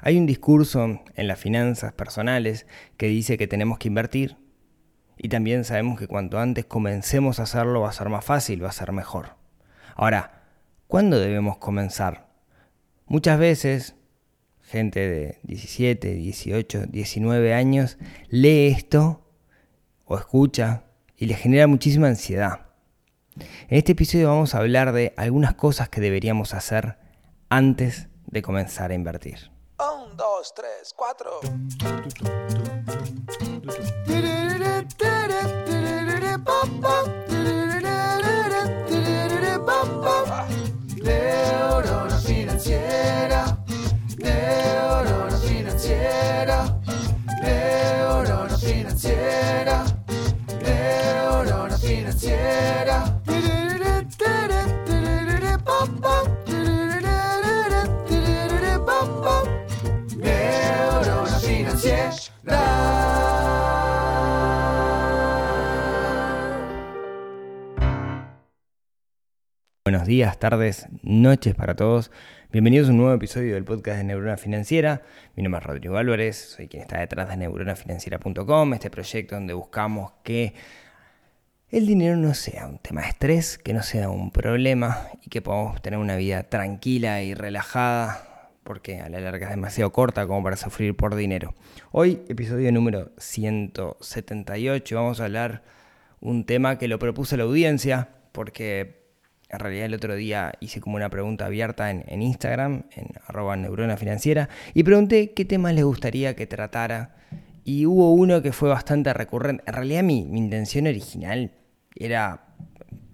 Hay un discurso en las finanzas personales que dice que tenemos que invertir y también sabemos que cuanto antes comencemos a hacerlo va a ser más fácil, va a ser mejor. Ahora, ¿cuándo debemos comenzar? Muchas veces gente de 17, 18, 19 años lee esto o escucha y le genera muchísima ansiedad. En este episodio vamos a hablar de algunas cosas que deberíamos hacer antes de comenzar a invertir. Dos, tres, cuatro. Días, tardes, noches para todos. Bienvenidos a un nuevo episodio del podcast de Neurona Financiera. Mi nombre es Rodrigo Álvarez, soy quien está detrás de neuronafinanciera.com, este proyecto donde buscamos que el dinero no sea un tema de estrés, que no sea un problema y que podamos tener una vida tranquila y relajada, porque a la larga es demasiado corta como para sufrir por dinero. Hoy, episodio número 178, vamos a hablar un tema que lo propuso la audiencia, porque en realidad el otro día hice como una pregunta abierta en, Instagram, en arroba neurona financiera, y pregunté qué temas les gustaría que tratara. Y hubo uno que fue bastante recurrente. En realidad mi, intención original era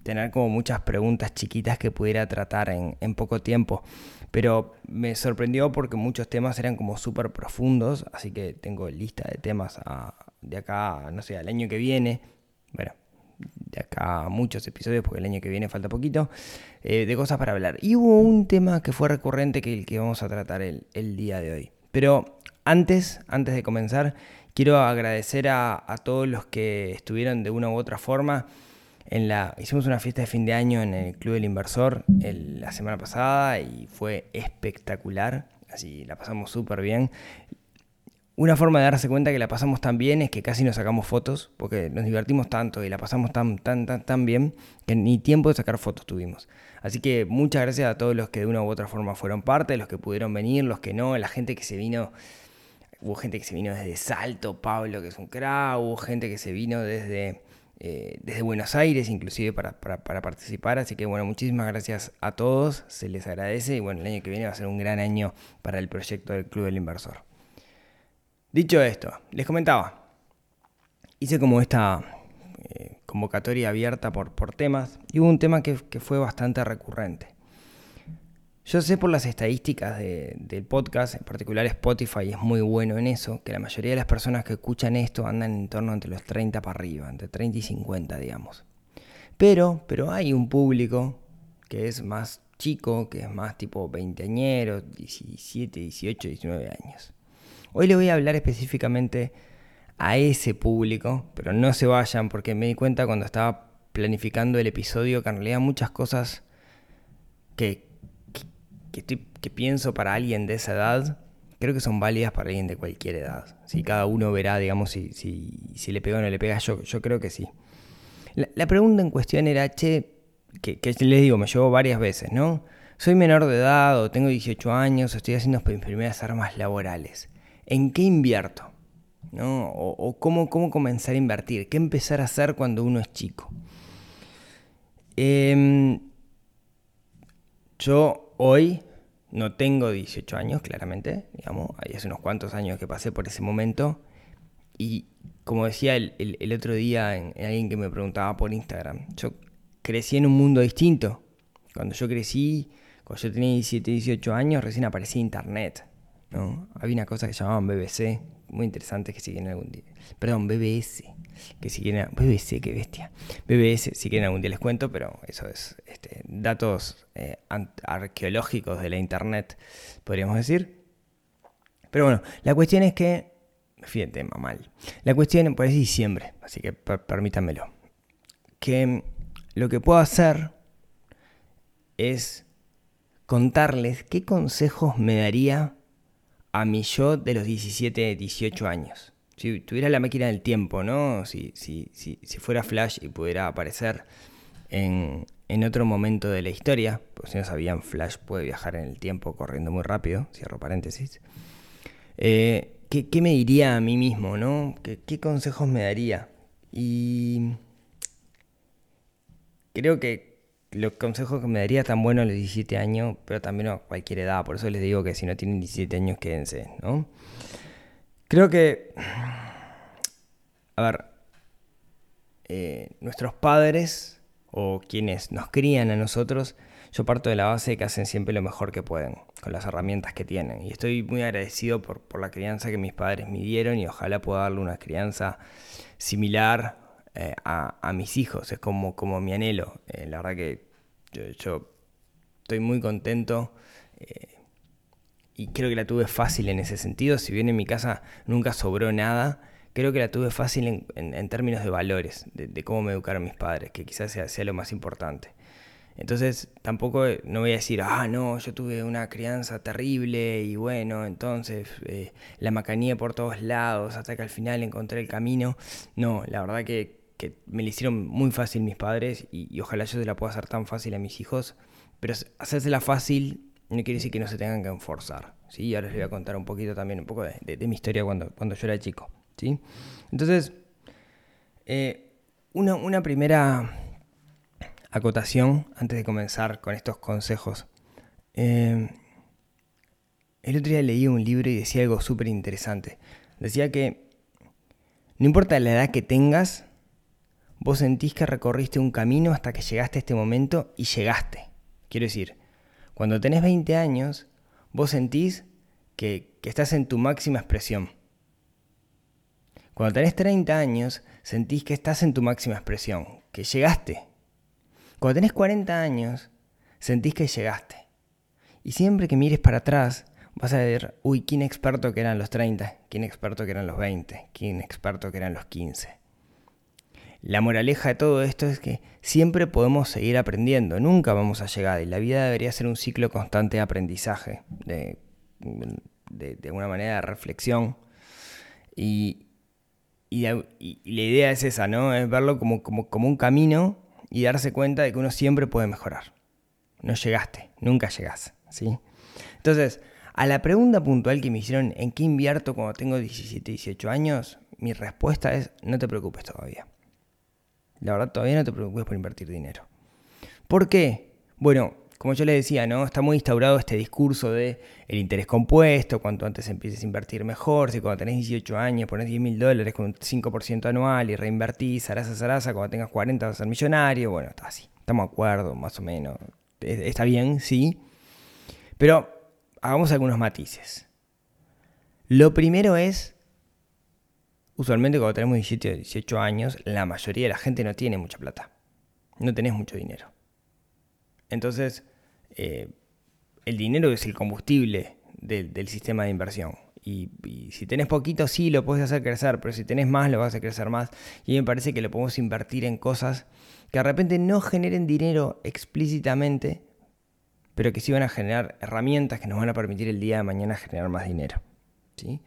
tener como muchas preguntas chiquitas que pudiera tratar en, poco tiempo. Pero me sorprendió porque muchos temas eran como súper profundos, así que tengo lista de temas de acá, no sé, al año que viene. Bueno, de acá muchos episodios, porque el año que viene falta poquito, eh, de cosas para hablar. Y hubo un tema que fue recurrente que el que vamos a tratar el, el día de hoy. Pero antes, antes de comenzar, quiero agradecer a, a todos los que estuvieron de una u otra forma. En la, hicimos una fiesta de fin de año en el Club del Inversor la semana pasada y fue espectacular. Así la pasamos súper bien. Una forma de darse cuenta que la pasamos tan bien es que casi nos sacamos fotos, porque nos divertimos tanto y la pasamos tan, tan, tan, tan bien que ni tiempo de sacar fotos tuvimos. Así que muchas gracias a todos los que de una u otra forma fueron parte, los que pudieron venir, los que no, la gente que se vino. Hubo gente que se vino desde Salto, Pablo, que es un crack, hubo gente que se vino desde, eh, desde Buenos Aires, inclusive para, para, para participar. Así que bueno, muchísimas gracias a todos, se les agradece y bueno, el año que viene va a ser un gran año para el proyecto del Club del Inversor. Dicho esto, les comentaba, hice como esta eh, convocatoria abierta por, temas y hubo un tema que, fue bastante recurrente. Yo sé por las estadísticas de- del podcast, en particular Spotify es muy bueno en eso, que la mayoría de las personas que escuchan esto andan en torno entre los 30 para arriba, entre 30 y 50, digamos. Pero, pero hay un público que es más chico, que es más tipo veinteañero, 17, 18, 19 años. Hoy le voy a hablar específicamente a ese público, pero no se vayan porque me di cuenta cuando estaba planificando el episodio que en realidad muchas cosas que, que, pienso para alguien de esa edad, creo que son válidas para alguien de cualquier edad. Si cada uno verá, digamos, si, si, si le pega o no le pega, yo, yo creo que sí. La, pregunta en cuestión era, che, que, les digo, me llevó varias veces, ¿no? Soy menor de edad o tengo 18 años estoy haciendo mis primeras armas laborales. ¿En qué invierto? ¿No? O, cómo, cómo comenzar a invertir? ¿Qué empezar a hacer cuando uno es chico? Em, yo hoy no tengo 18 años, claramente, digamos, hace unos cuantos años que pasé por ese momento. Y como decía el, el- otro día en alguien que me preguntaba por Instagram, yo crecí en un mundo distinto. Cuando yo crecí, cuando yo tenía 17, 18 años, recién aparecía Internet. Había una cosa que llamaban BBC, muy interesante que si quieren algún día. Perdón, BBS, que si quieren. BBC, qué bestia. BBS, si quieren algún día les cuento, pero eso es este, datos eh, arqueológicos de la Internet, podríamos decir. Pero bueno, la cuestión es que. Tema mal. La cuestión, pues es diciembre, así que per- permítanmelo. Que lo que puedo hacer es contarles qué consejos me daría a mi yo de los 17, 18 años. Si tuviera la máquina del tiempo, ¿no? Si, si, si, si fuera Flash y pudiera aparecer en, en otro momento de la historia, pues si no sabían, Flash puede viajar en el tiempo corriendo muy rápido, cierro paréntesis. Eh, ¿qué, ¿qué, me diría a mí mismo, no? ¿Qué, ¿Qué consejos me daría? Y creo que los consejos que me daría están buenos a los 17 años, pero también a cualquier edad. Por eso les digo que si no tienen 17 años, quédense, ¿no? Creo que, a ver, eh, nuestros padres o quienes nos crían a nosotros, yo parto de la base de que hacen siempre lo mejor que pueden, con las herramientas que tienen. Y estoy muy agradecido por la crianza que mis padres me dieron y ojalá pueda darle una crianza similar eh, a, a, mis hijos, es como, como mi anhelo. Eh, la verdad que yo, estoy muy contento eh, y creo que la tuve fácil en ese sentido. Si bien en mi casa nunca sobró nada, creo que la tuve fácil en, en, términos de valores, de, cómo me educaron mis padres, que quizás sea, lo más importante. Entonces tampoco no voy a decir, ah, no, yo tuve una crianza terrible y bueno, entonces la macanía por todos lados hasta que al final encontré el camino. No, la verdad que que me lo hicieron muy fácil mis padres y, ojalá yo se la pueda hacer tan fácil a mis hijos, pero hacérsela fácil no quiere decir que no se tengan que enforzar, ¿sí? Ahora les voy a contar un poquito también, un poco de mi historia cuando, cuando yo era chico, ¿sí? Entonces, eh, una, una primera acotación antes de comenzar con estos consejos. Eh, el otro día leí un libro y decía algo súper interesante. Decía que no importa la edad que tengas, vos sentís que recorriste un camino hasta que llegaste a este momento y llegaste. Quiero decir, cuando tenés 20 años, vos sentís que, que, estás en tu máxima expresión. Cuando tenés 30 años, sentís que estás en tu máxima expresión, que llegaste. Cuando tenés 40 años, sentís que llegaste. Y siempre que mires para atrás, vas a ver, uy, quién experto que eran los 30, quién experto que eran los 20, quién experto que eran los 15. La moraleja de todo esto es que siempre podemos seguir aprendiendo, nunca vamos a llegar y la vida debería ser un ciclo constante de aprendizaje, de, alguna manera de reflexión. Y, la idea es esa, ¿no? Es verlo como, como, como un camino y darse cuenta de que uno siempre puede mejorar. No llegaste, nunca llegás, ¿sí? Entonces, a la pregunta puntual que me hicieron, ¿en qué invierto cuando tengo 17, 18 años? Mi respuesta es, no te preocupes todavía. La verdad, todavía no te preocupes por invertir dinero. ¿Por qué? Bueno, como yo le decía, ¿no? Está muy instaurado este discurso de el interés compuesto, cuanto antes empieces a invertir mejor, si cuando tenés 18 años pones 10 mil dólares con un 5% anual y reinvertís, zaraza, zaraza, cuando tengas 40 vas a ser millonario, bueno, está así, estamos de acuerdo, más o menos. Está bien, sí, pero hagamos algunos matices. Lo primero es usualmente cuando tenemos 17 o 18 años, la mayoría de la gente no tiene mucha plata. No tenés mucho dinero. Entonces, eh, el dinero es el combustible de, del sistema de inversión. Y, si tenés poquito, sí, lo puedes hacer crecer, pero si tenés más, lo vas a crecer más. Y me parece que lo podemos invertir en cosas que de repente no generen dinero explícitamente, pero que sí van a generar herramientas que nos van a permitir el día de mañana generar más dinero. ¿sí?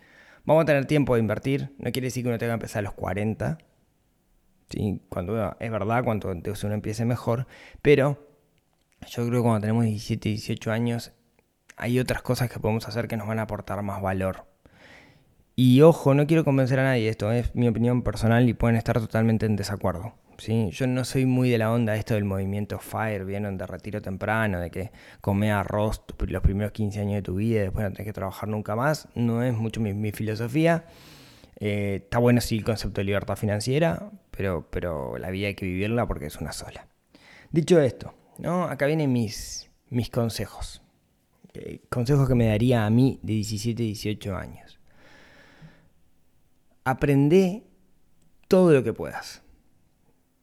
Vamos a tener tiempo de invertir, no quiere decir que uno tenga que empezar a los 40, ¿sí? cuando es verdad, cuando uno empiece mejor, pero yo creo que cuando tenemos 17, 18 años hay otras cosas que podemos hacer que nos van a aportar más valor. Y ojo, no quiero convencer a nadie, esto es mi opinión personal y pueden estar totalmente en desacuerdo. Yo no soy muy de la onda esto del movimiento FIRE, vieron de retiro temprano, de que come arroz los primeros 15 años de tu vida y después no tenés que trabajar nunca más. No es mucho mi, mi filosofía. Eh, está bueno sí el concepto de libertad financiera, pero, pero la vida hay que vivirla porque es una sola. Dicho esto, ¿no? acá vienen mis, mis consejos. Eh, consejos que me daría a mí de 17, 18 años. Aprende todo lo que puedas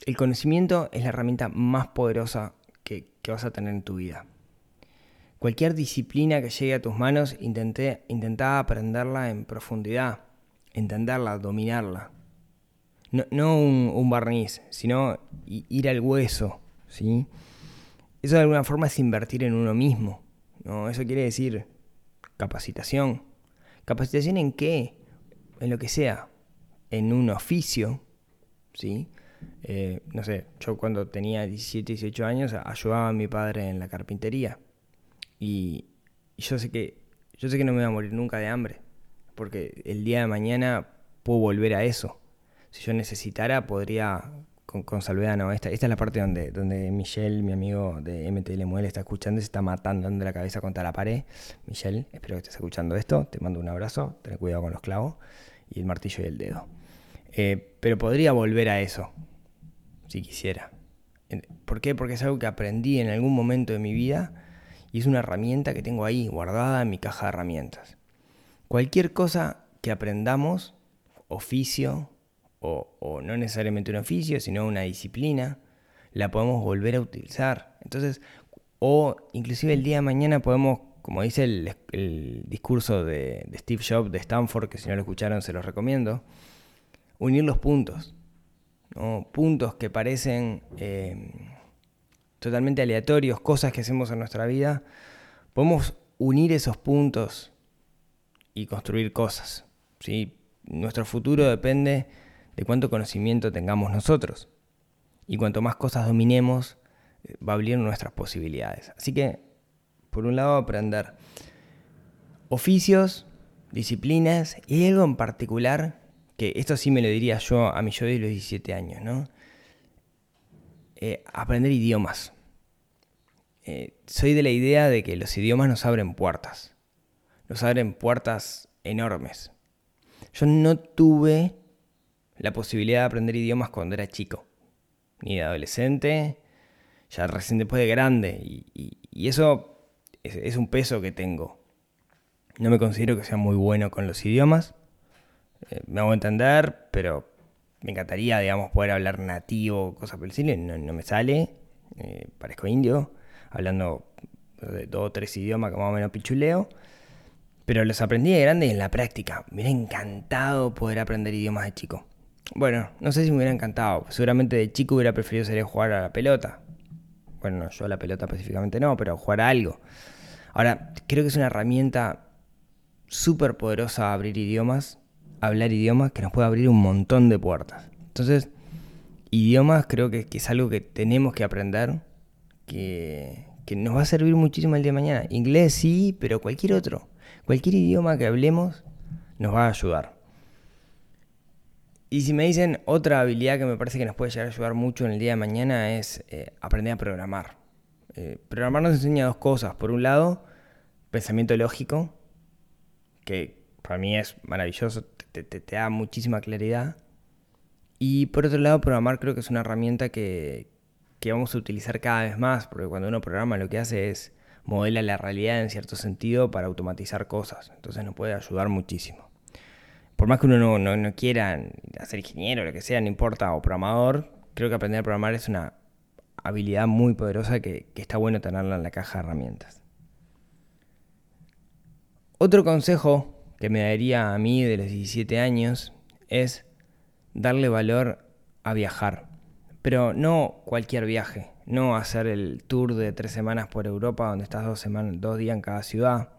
el conocimiento es la herramienta más poderosa que, vas a tener en tu vida. Cualquier disciplina que llegue a tus manos, intenté, intentá aprenderla en profundidad, entenderla, dominarla. No, no un, un, barniz, sino ir al hueso. ¿sí? Eso de alguna forma es invertir en uno mismo. ¿no? Eso quiere decir capacitación, ¿Capacitación en qué? En lo que sea. En un oficio, ¿sí? Eh, no sé, yo cuando tenía 17, 18 años ayudaba a mi padre en la carpintería. Y, yo sé que yo sé que no me voy a morir nunca de hambre, porque el día de mañana puedo volver a eso. Si yo necesitara, podría con, con salvedad, no. Esta, esta es la parte donde, donde Michelle, mi amigo de MTL Muel, está escuchando y se está matando, dando la cabeza contra la pared. Michelle, espero que estés escuchando esto. Te mando un abrazo. Ten cuidado con los clavos y el martillo y el dedo. Eh, pero podría volver a eso, si quisiera. ¿Por qué? Porque es algo que aprendí en algún momento de mi vida y es una herramienta que tengo ahí guardada en mi caja de herramientas. Cualquier cosa que aprendamos, oficio, o, no necesariamente un oficio, sino una disciplina, la podemos volver a utilizar. Entonces, o inclusive el día de mañana podemos, como dice el, discurso de, Steve Jobs de Stanford, que si no lo escucharon se los recomiendo, unir los puntos. Puntos que parecen eh, totalmente aleatorios, cosas que hacemos en nuestra vida, podemos unir esos puntos y construir cosas. ¿sí? Nuestro futuro depende de cuánto conocimiento tengamos nosotros. Y cuanto más cosas dominemos, eh, va a abrir nuestras posibilidades. Así que, por un lado, aprender oficios, disciplinas y algo en particular, esto sí me lo diría yo a mi yo de los 17 años, ¿no? Eh, aprender idiomas. Eh, soy de la idea de que los idiomas nos abren puertas. Nos abren puertas enormes. Yo no tuve la posibilidad de aprender idiomas cuando era chico, ni de adolescente, ya recién después de grande. Y, eso es, un peso que tengo. No me considero que sea muy bueno con los idiomas. Eh, me hago entender, pero me encantaría, digamos, poder hablar nativo, cosas por el cine, no, me sale, eh, parezco indio, hablando de dos o tres idiomas que más o menos pichuleo, pero los aprendí de grande y en la práctica. Me hubiera encantado poder aprender idiomas de chico. Bueno, no sé si me hubiera encantado, seguramente de chico hubiera preferido a jugar a la pelota. Bueno, yo a la pelota específicamente no, pero jugar a algo. Ahora, creo que es una herramienta súper poderosa abrir idiomas hablar idiomas que nos puede abrir un montón de puertas. Entonces, idiomas creo que, es algo que tenemos que aprender, que, que, nos va a servir muchísimo el día de mañana. Inglés sí, pero cualquier otro. Cualquier idioma que hablemos nos va a ayudar. Y si me dicen otra habilidad que me parece que nos puede llegar a ayudar mucho en el día de mañana es eh, aprender a programar. Eh, programar nos enseña dos cosas. Por un lado, pensamiento lógico, que para mí es maravilloso, te, da muchísima claridad. Y por otro lado, programar creo que es una herramienta que, vamos a utilizar cada vez más, porque cuando uno programa lo que hace es modela la realidad en cierto sentido para automatizar cosas. Entonces nos puede ayudar muchísimo. Por más que uno no, quiera ser ingeniero, lo que sea, no importa, o programador, creo que aprender a programar es una habilidad muy poderosa que, que está bueno tenerla en la caja de herramientas. Otro consejo que me daría a mí de los 17 años es darle valor a viajar. Pero no cualquier viaje, no hacer el tour de tres semanas por Europa donde estás dos, semanas, dos días en cada ciudad,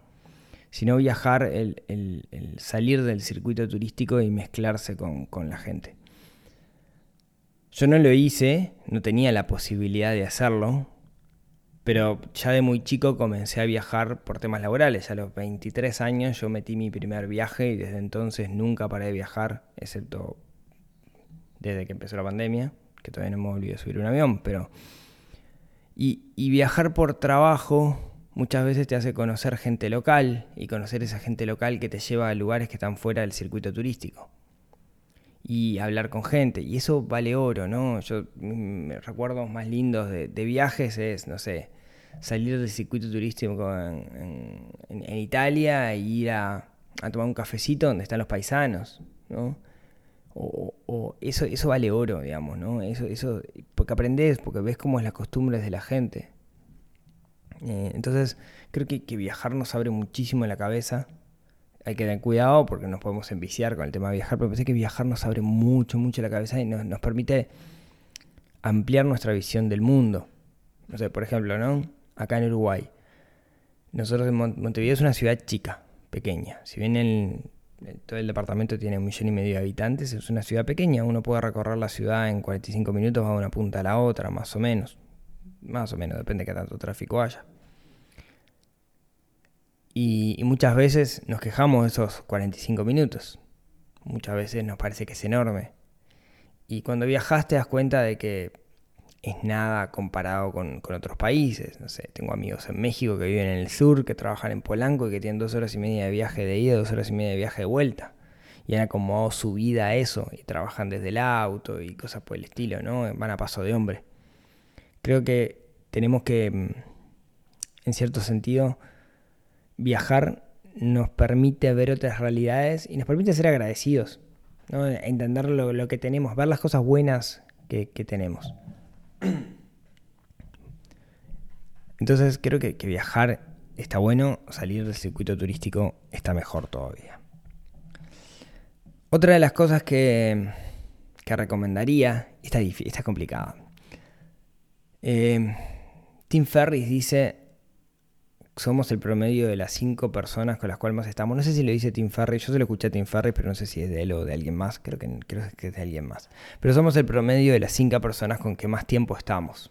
sino viajar, el, salir del circuito turístico y mezclarse con, con la gente. Yo no lo hice, no tenía la posibilidad de hacerlo, pero ya de muy chico comencé a viajar por temas laborales. A los 23 años yo metí mi primer viaje y desde entonces nunca paré de viajar, excepto desde que empezó la pandemia, que todavía no hemos olvidado subir un avión, pero... Y viajar por trabajo muchas veces te hace conocer gente local y conocer esa gente local que te lleva a lugares que están fuera del circuito turístico y hablar con gente. Y eso vale oro, ¿no? Yo me recuerdo más lindos de, viajes es, no sé, salir del circuito turístico en, Italia e ir a, tomar un cafecito donde están los paisanos, ¿no? O, eso, eso vale oro, digamos, ¿no? Eso, eso, porque aprendes, porque ves cómo es las costumbres de la gente. Eh, entonces, creo que, que viajar nos abre muchísimo la cabeza hay que tener cuidado porque nos podemos enviciar con el tema de viajar, pero pensé que viajar nos abre mucho, mucho la cabeza y nos, permite ampliar nuestra visión del mundo. No sé, por ejemplo, ¿no? Acá en Uruguay. Nosotros en Montevideo es una ciudad chica, pequeña. Si bien el, todo el departamento tiene un millón y medio de habitantes, es una ciudad pequeña. Uno puede recorrer la ciudad en 45 minutos, va de una punta a la otra, más o menos. Más o menos, depende de qué tanto tráfico haya. Y, y, muchas veces nos quejamos de esos 45 minutos. Muchas veces nos parece que es enorme. Y cuando viajas te das cuenta de que es nada comparado con, otros países. No sé, tengo amigos en México que viven en el sur, que trabajan en Polanco y que tienen dos horas y media de viaje de ida, dos horas y media de viaje de vuelta. Y han acomodado su vida a eso y trabajan desde el auto y cosas por el estilo, ¿no? Van a paso de hombre. Creo que tenemos que, mm, en cierto sentido, viajar nos permite ver otras realidades y nos permite ser agradecidos, ¿no? entender lo, que tenemos, ver las cosas buenas que tenemos. Entonces creo que, viajar está bueno, salir del circuito turístico está mejor todavía. Otra de las cosas que, que recomendaría, está, está complicada. Eh, Tim Ferris dice, somos el promedio de las cinco personas con las cuales más estamos. No sé si lo dice Tim Ferris, yo se lo escuché a Tim Ferris, pero no sé si es de él o de alguien más, creo que, creo que es de alguien más. Pero somos el promedio de las cinco personas con que más tiempo estamos.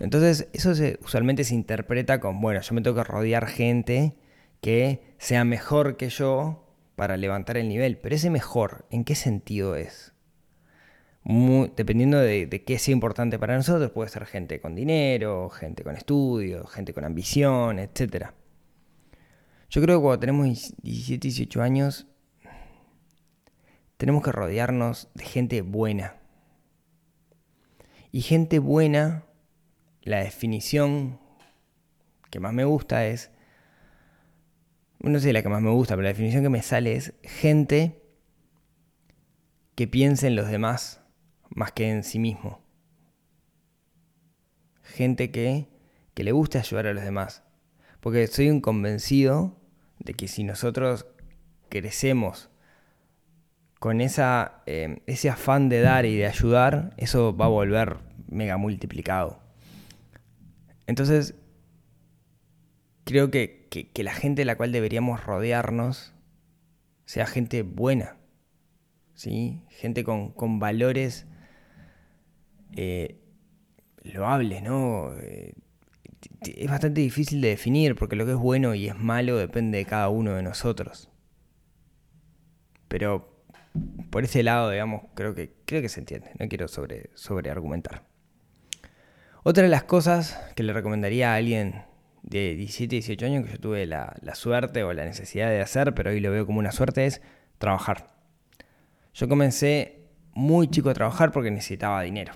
Entonces, eso usualmente se interpreta con, bueno, yo me tengo que rodear gente que sea mejor que yo para levantar el nivel. Pero ese mejor, ¿en qué sentido es? Dependiendo de, qué sea importante para nosotros, puede ser gente con dinero, gente con estudios, gente con ambición, etc. Yo creo que cuando tenemos 17, 18 años, tenemos que rodearnos de gente buena. Y gente buena la definición que más me gusta es, no sé la que más me gusta, pero la definición que me sale es gente que piense en los demás más que en sí mismo. Gente que, que le guste ayudar a los demás. Porque soy un convencido de que si nosotros crecemos con esa, eh, ese afán de dar y de ayudar, eso va a volver mega multiplicado. Entonces, creo que, la gente de la cual deberíamos rodearnos sea gente buena, ¿sí? gente con, valores eh, loables, ¿no? Eh, es bastante difícil de definir porque lo que es bueno y es malo depende de cada uno de nosotros. Pero por ese lado, digamos, creo que, creo que se entiende. No quiero sobre, sobre argumentar. Otra de las cosas que le recomendaría a alguien de 17, 18 años que yo tuve la, suerte o la necesidad de hacer, pero hoy lo veo como una suerte, es trabajar. Yo comencé muy chico a trabajar porque necesitaba dinero.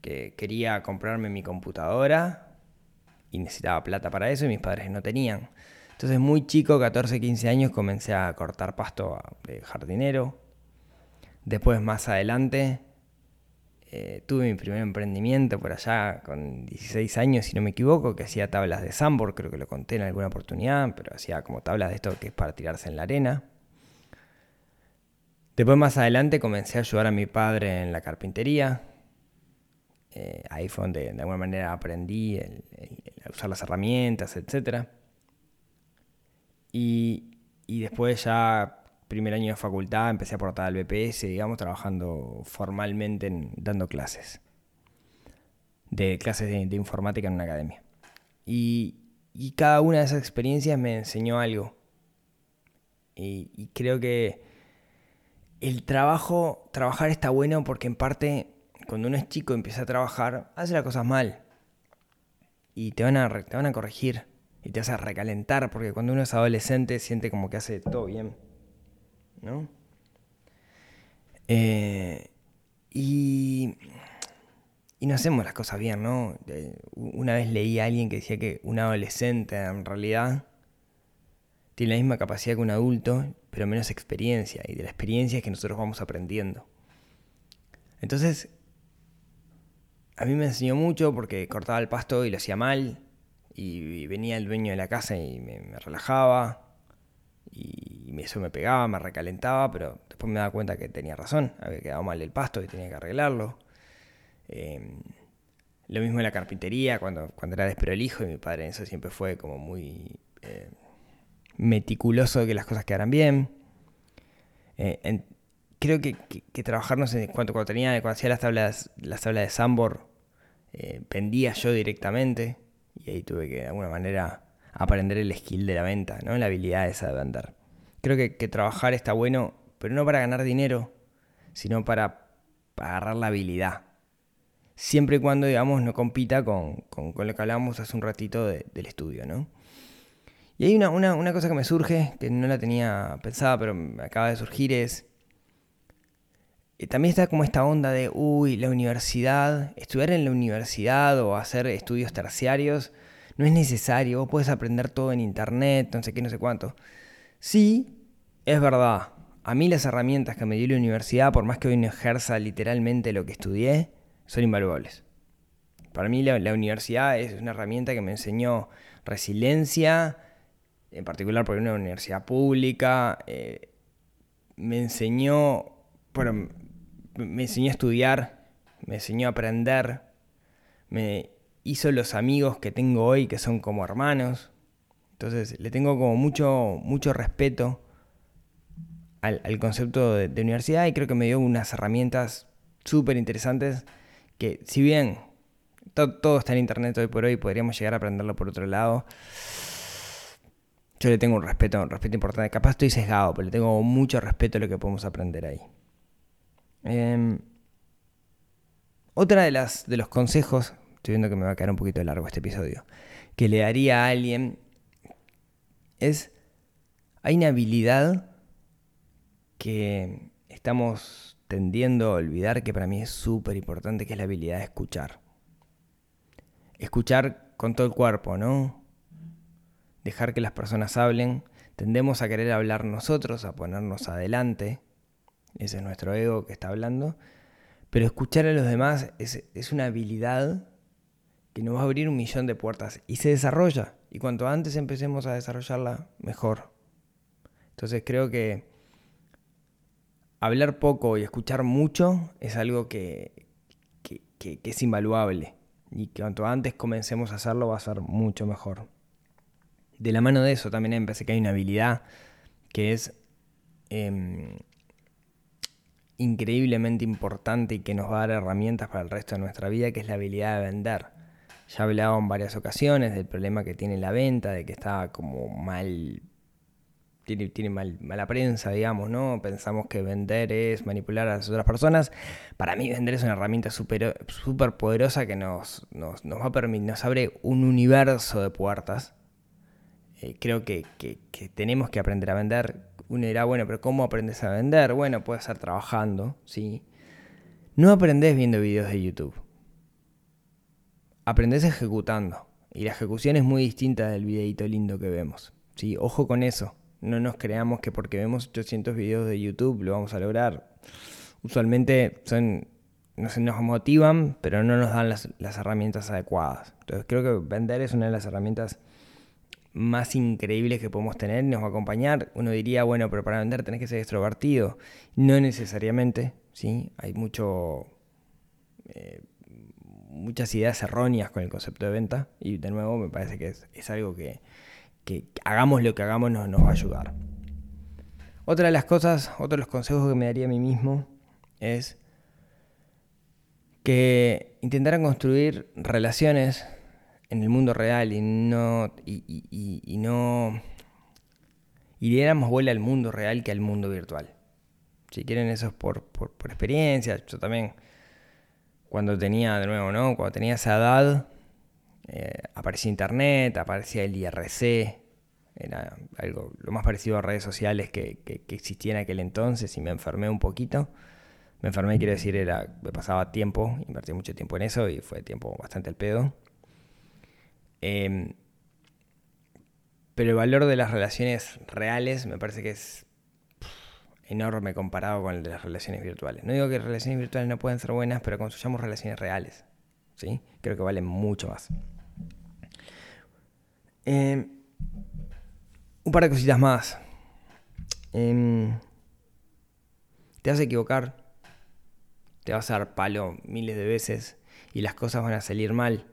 Que quería comprarme mi computadora y necesitaba plata para eso y mis padres no tenían. Entonces muy chico, 14, 15 años, comencé a cortar pasto de jardinero. Después más adelante eh, tuve mi primer emprendimiento por allá con 16 años, si no me equivoco, que hacía tablas de sandboard, creo que lo conté en alguna oportunidad, pero hacía como tablas de esto que es para tirarse en la arena. Después más adelante comencé a ayudar a mi padre en la carpintería. Eh, ahí fue donde de alguna manera aprendí a usar las herramientas, etc. Y, y después ya primer año de facultad empecé a aportar al BPS, digamos, trabajando formalmente en, dando clases. De clases de, informática en una academia. Y, cada una de esas experiencias me enseñó algo. Y, creo que el trabajo, trabajar está bueno porque en parte cuando uno es chico y empieza a trabajar, hace las cosas mal. Y te van a, te van a corregir. Y te a recalentar porque cuando uno es adolescente siente como que hace todo bien. ¿no? Eh, y, y no hacemos las cosas bien, ¿no? Una vez leí a alguien que decía que un adolescente en realidad tiene la misma capacidad que un adulto, pero menos experiencia, y de la experiencia es que nosotros vamos aprendiendo. Entonces, a mí me enseñó mucho porque cortaba el pasto y lo hacía mal, y venía el dueño de la casa y me, relajaba, y eso me pegaba, me recalentaba, pero después me daba cuenta que tenía razón, había quedado mal el pasto y tenía que arreglarlo. Em, lo mismo en la carpintería, cuando, cuando era desprolijo y mi padre en eso siempre fue como muy, eh, meticuloso de que las cosas quedaran bien. Eh, creo que, trabajarnos en cuanto cuando tenía, cuando hacía las tablas, las tablas de Sambor, eh, vendía yo directamente y ahí tuve que de alguna manera aprender el skill de la venta, ¿no? la habilidad esa de vender. Creo que, trabajar está bueno, pero no para ganar dinero, sino para, agarrar la habilidad. Siempre y cuando, digamos, no compita con, lo que hablábamos hace un ratito del estudio, ¿no? Y hay una, una, cosa que me surge, que no la tenía pensada, pero me acaba de surgir, es... Eh, también está como esta onda de, uy, la universidad, estudiar en la universidad o hacer estudios terciarios, no es necesario, vos puedes aprender todo en internet, no sé qué, no sé cuánto. Sí, es verdad. A mí las herramientas que me dio la universidad, por más que hoy no ejerza literalmente lo que estudié, son invaluables. Para mí la, universidad es una herramienta que me enseñó resiliencia, en particular porque una universidad pública, eh, me enseñó, me enseñó a estudiar, me enseñó a aprender, me hizo los amigos que tengo hoy que son como hermanos. Entonces le tengo como mucho, mucho respeto al, concepto de, universidad y creo que me dio unas herramientas súper interesantes que si bien todo está en internet hoy por hoy, podríamos llegar a aprenderlo por otro lado yo le tengo un respeto, un respeto importante. Capaz estoy sesgado, pero le tengo mucho respeto a lo que podemos aprender ahí. Em, otra de las de los consejos, estoy viendo que me va a quedar un poquito largo este episodio, que le daría a alguien es hay una habilidad que estamos tendiendo a olvidar que para mí es súper importante, que es la habilidad de escuchar. Escuchar con todo el cuerpo, ¿no? dejar que las personas hablen, tendemos a querer hablar nosotros, a ponernos adelante, ese es nuestro ego que está hablando, pero escuchar a los demás es, una habilidad que nos va a abrir un millón de puertas y se desarrolla, y cuanto antes empecemos a desarrollarla, mejor. Entonces creo que hablar poco y escuchar mucho es algo que, que es invaluable. Y que cuanto antes comencemos a hacerlo va a ser mucho mejor de la mano de eso también empecé que hay una habilidad que es em, increíblemente importante y que nos va a dar herramientas para el resto de nuestra vida, que es la habilidad de vender. Ya he hablado en varias ocasiones del problema que tiene la venta, de que está como mal, tiene, tiene mal, mala prensa, digamos, ¿no? Pensamos que vender es manipular a las otras personas. Para mí vender es una herramienta súper super poderosa que nos, nos, nos va a permitir, nos abre un universo de puertas eh, creo que, tenemos que aprender a vender. Uno dirá, bueno, pero ¿cómo aprendes a vender? Bueno, puede ser trabajando, ¿sí? No aprendes viendo videos de YouTube. Aprendes ejecutando. Y la ejecución es muy distinta del videito lindo que vemos. ¿sí? Ojo con eso. No nos creamos que porque vemos 800 videos de YouTube lo vamos a lograr. Usualmente son, nos, nos motivan, pero no nos dan las, las herramientas adecuadas. Entonces creo que vender es una de las herramientas más increíbles que podemos tener, nos va a acompañar. Uno diría, bueno, pero para vender tenés que ser extrovertido. No necesariamente, ¿sí? Hay mucho, eh, muchas ideas erróneas con el concepto de venta y de nuevo me parece que es, algo que, hagamos lo que hagamos nos, nos va a ayudar. Otra de las cosas, otro de los consejos que me daría a mí mismo es que intentara construir relaciones en el mundo real y no. y, y, y no. y diéramos vuela al mundo real que al mundo virtual. Si quieren, eso es por, por, experiencia. Yo también, cuando tenía, de nuevo, ¿no? Cuando tenía esa edad, eh, aparecía internet, aparecía el IRC, era algo lo más parecido a redes sociales que, que, que, existía en aquel entonces y me enfermé un poquito. Me enfermé, quiero decir, era, me pasaba tiempo, invertí mucho tiempo en eso y fue tiempo bastante al pedo. Em, pero el valor de las relaciones reales me parece que es enorme comparado con el de las relaciones virtuales. No digo que relaciones virtuales no pueden ser buenas, pero construyamos relaciones reales. ¿sí? Creo que valen mucho más. Em, un par de cositas más. Em, te vas a equivocar, te vas a dar palo miles de veces y las cosas van a salir mal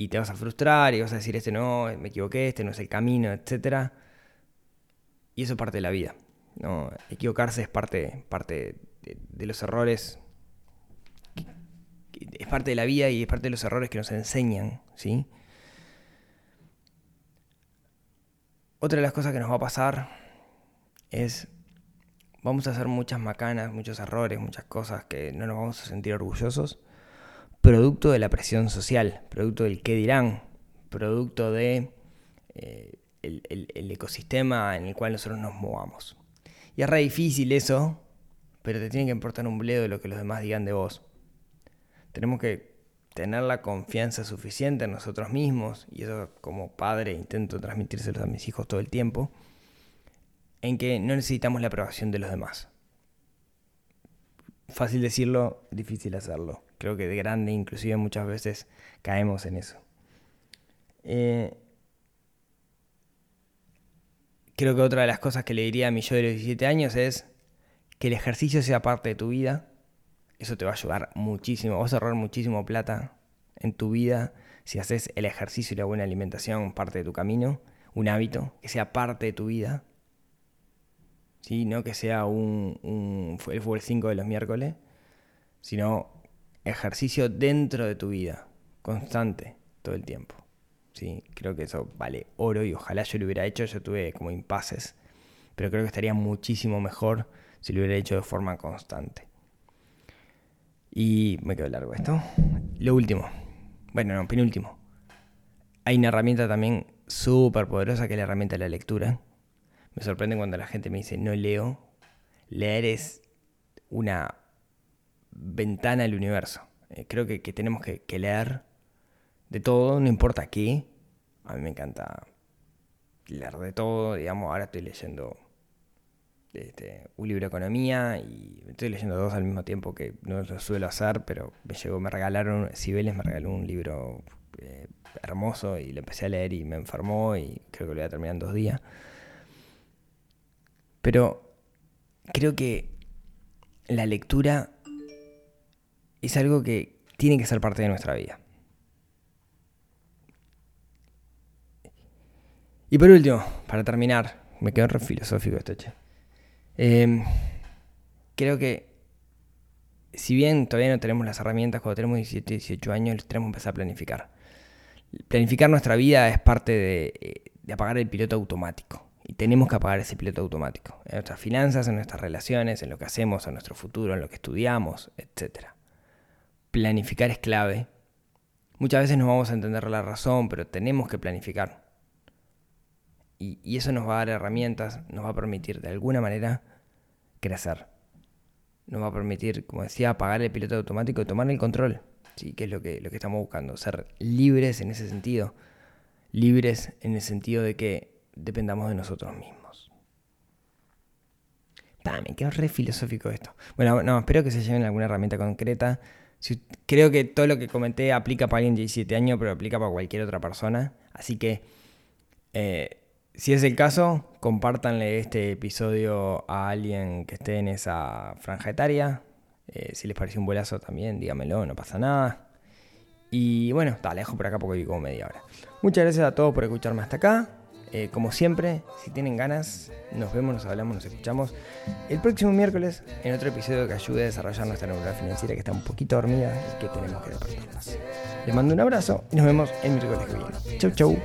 y te vas a frustrar y vas a decir, este no, me equivoqué, este no es el camino, etc. Y eso es parte de la vida. ¿no? Equivocarse es parte, parte de, de los errores, es parte de la vida y es parte de los errores que nos enseñan, ¿sí? Otra de las cosas que nos va a pasar es, vamos a hacer muchas macanas, muchos errores, muchas cosas que no nos vamos a sentir orgullosos, producto de la presión social, producto del qué dirán, producto de eh, el, ecosistema en el cual nosotros nos movamos. Y es re difícil eso, pero te tiene que importar un bledo de lo que los demás digan de vos. Tenemos que tener la confianza suficiente en nosotros mismos, y eso como padre intento transmitírselos a mis hijos todo el tiempo, en que no necesitamos la aprobación de los demás. Fácil decirlo, difícil hacerlo. Creo que de grande inclusive muchas veces caemos en eso. Eh, creo que otra de las cosas que le diría a mi yo de los 17 años es que el ejercicio sea parte de tu vida eso te va a ayudar muchísimo. Vas a ahorrar muchísimo plata en tu vida si haces el ejercicio y la buena alimentación parte de tu camino, un hábito, que sea parte de tu vida. No que sea un, el fútbol 5 de los miércoles, sino ejercicio dentro de tu vida, constante, todo el tiempo. ¿Sí? Creo que eso vale oro y ojalá yo lo hubiera hecho, yo tuve como impases, pero creo que estaría muchísimo mejor si lo hubiera hecho de forma constante. Y me quedó largo esto. Lo último. Bueno, no, penúltimo. Hay una herramienta también súper poderosa que es la herramienta de la lectura. Me sorprende cuando la gente me dice no leo. Leer es una ventana al universo. Eh, creo que, tenemos que, que leer de todo, no importa qué. A mí me encanta leer de todo. Digamos, ahora estoy leyendo este, un libro de economía y estoy leyendo dos al mismo tiempo que no lo suelo hacer, pero me llegó, me regalaron, Cibeles me regaló un libro eh, hermoso y lo empecé a leer y me enfermó y creo que lo voy a terminar en dos días. Pero creo que la lectura es algo que tiene que ser parte de nuestra vida. Y por último, para terminar, me quedo re filosófico esto, che. Em, creo que si bien todavía no tenemos las herramientas, cuando tenemos 17, 18 años, tenemos que empezar a planificar. Planificar nuestra vida es parte de, eh, de, apagar el piloto automático. Y tenemos que apagar ese piloto automático. En nuestras finanzas, en nuestras relaciones, en lo que hacemos, en nuestro futuro, en lo que estudiamos, etc. Planificar es clave. Muchas veces no vamos a entender la razón, pero tenemos que planificar. Y, eso nos va a dar herramientas, nos va a permitir de alguna manera crecer. Nos va a permitir, como decía, apagar el piloto automático y tomar el control. ¿sí? Que es lo que, lo que estamos buscando. Ser libres en ese sentido. Libres en el sentido de que dependamos de nosotros mismos. me quedó re filosófico esto. Bueno, no, espero que se lleven alguna herramienta concreta. creo que todo lo que comenté aplica para alguien de 17 años, pero aplica para cualquier otra persona. Así que eh, si es el caso, compártanle este episodio a alguien que esté en esa franja etaria. Eh, si les pareció un vuelazo también, dígamelo, no pasa nada. Y bueno, dale, dejo por acá porque como media hora. Muchas gracias a todos por escucharme hasta acá. Eh, como siempre, si tienen ganas, nos vemos, nos hablamos, nos escuchamos el próximo miércoles en otro episodio que ayude a desarrollar nuestra neurona financiera que está un poquito dormida y que tenemos que despertarnos. Les mando un abrazo y nos vemos el miércoles que viene. Chau, chau.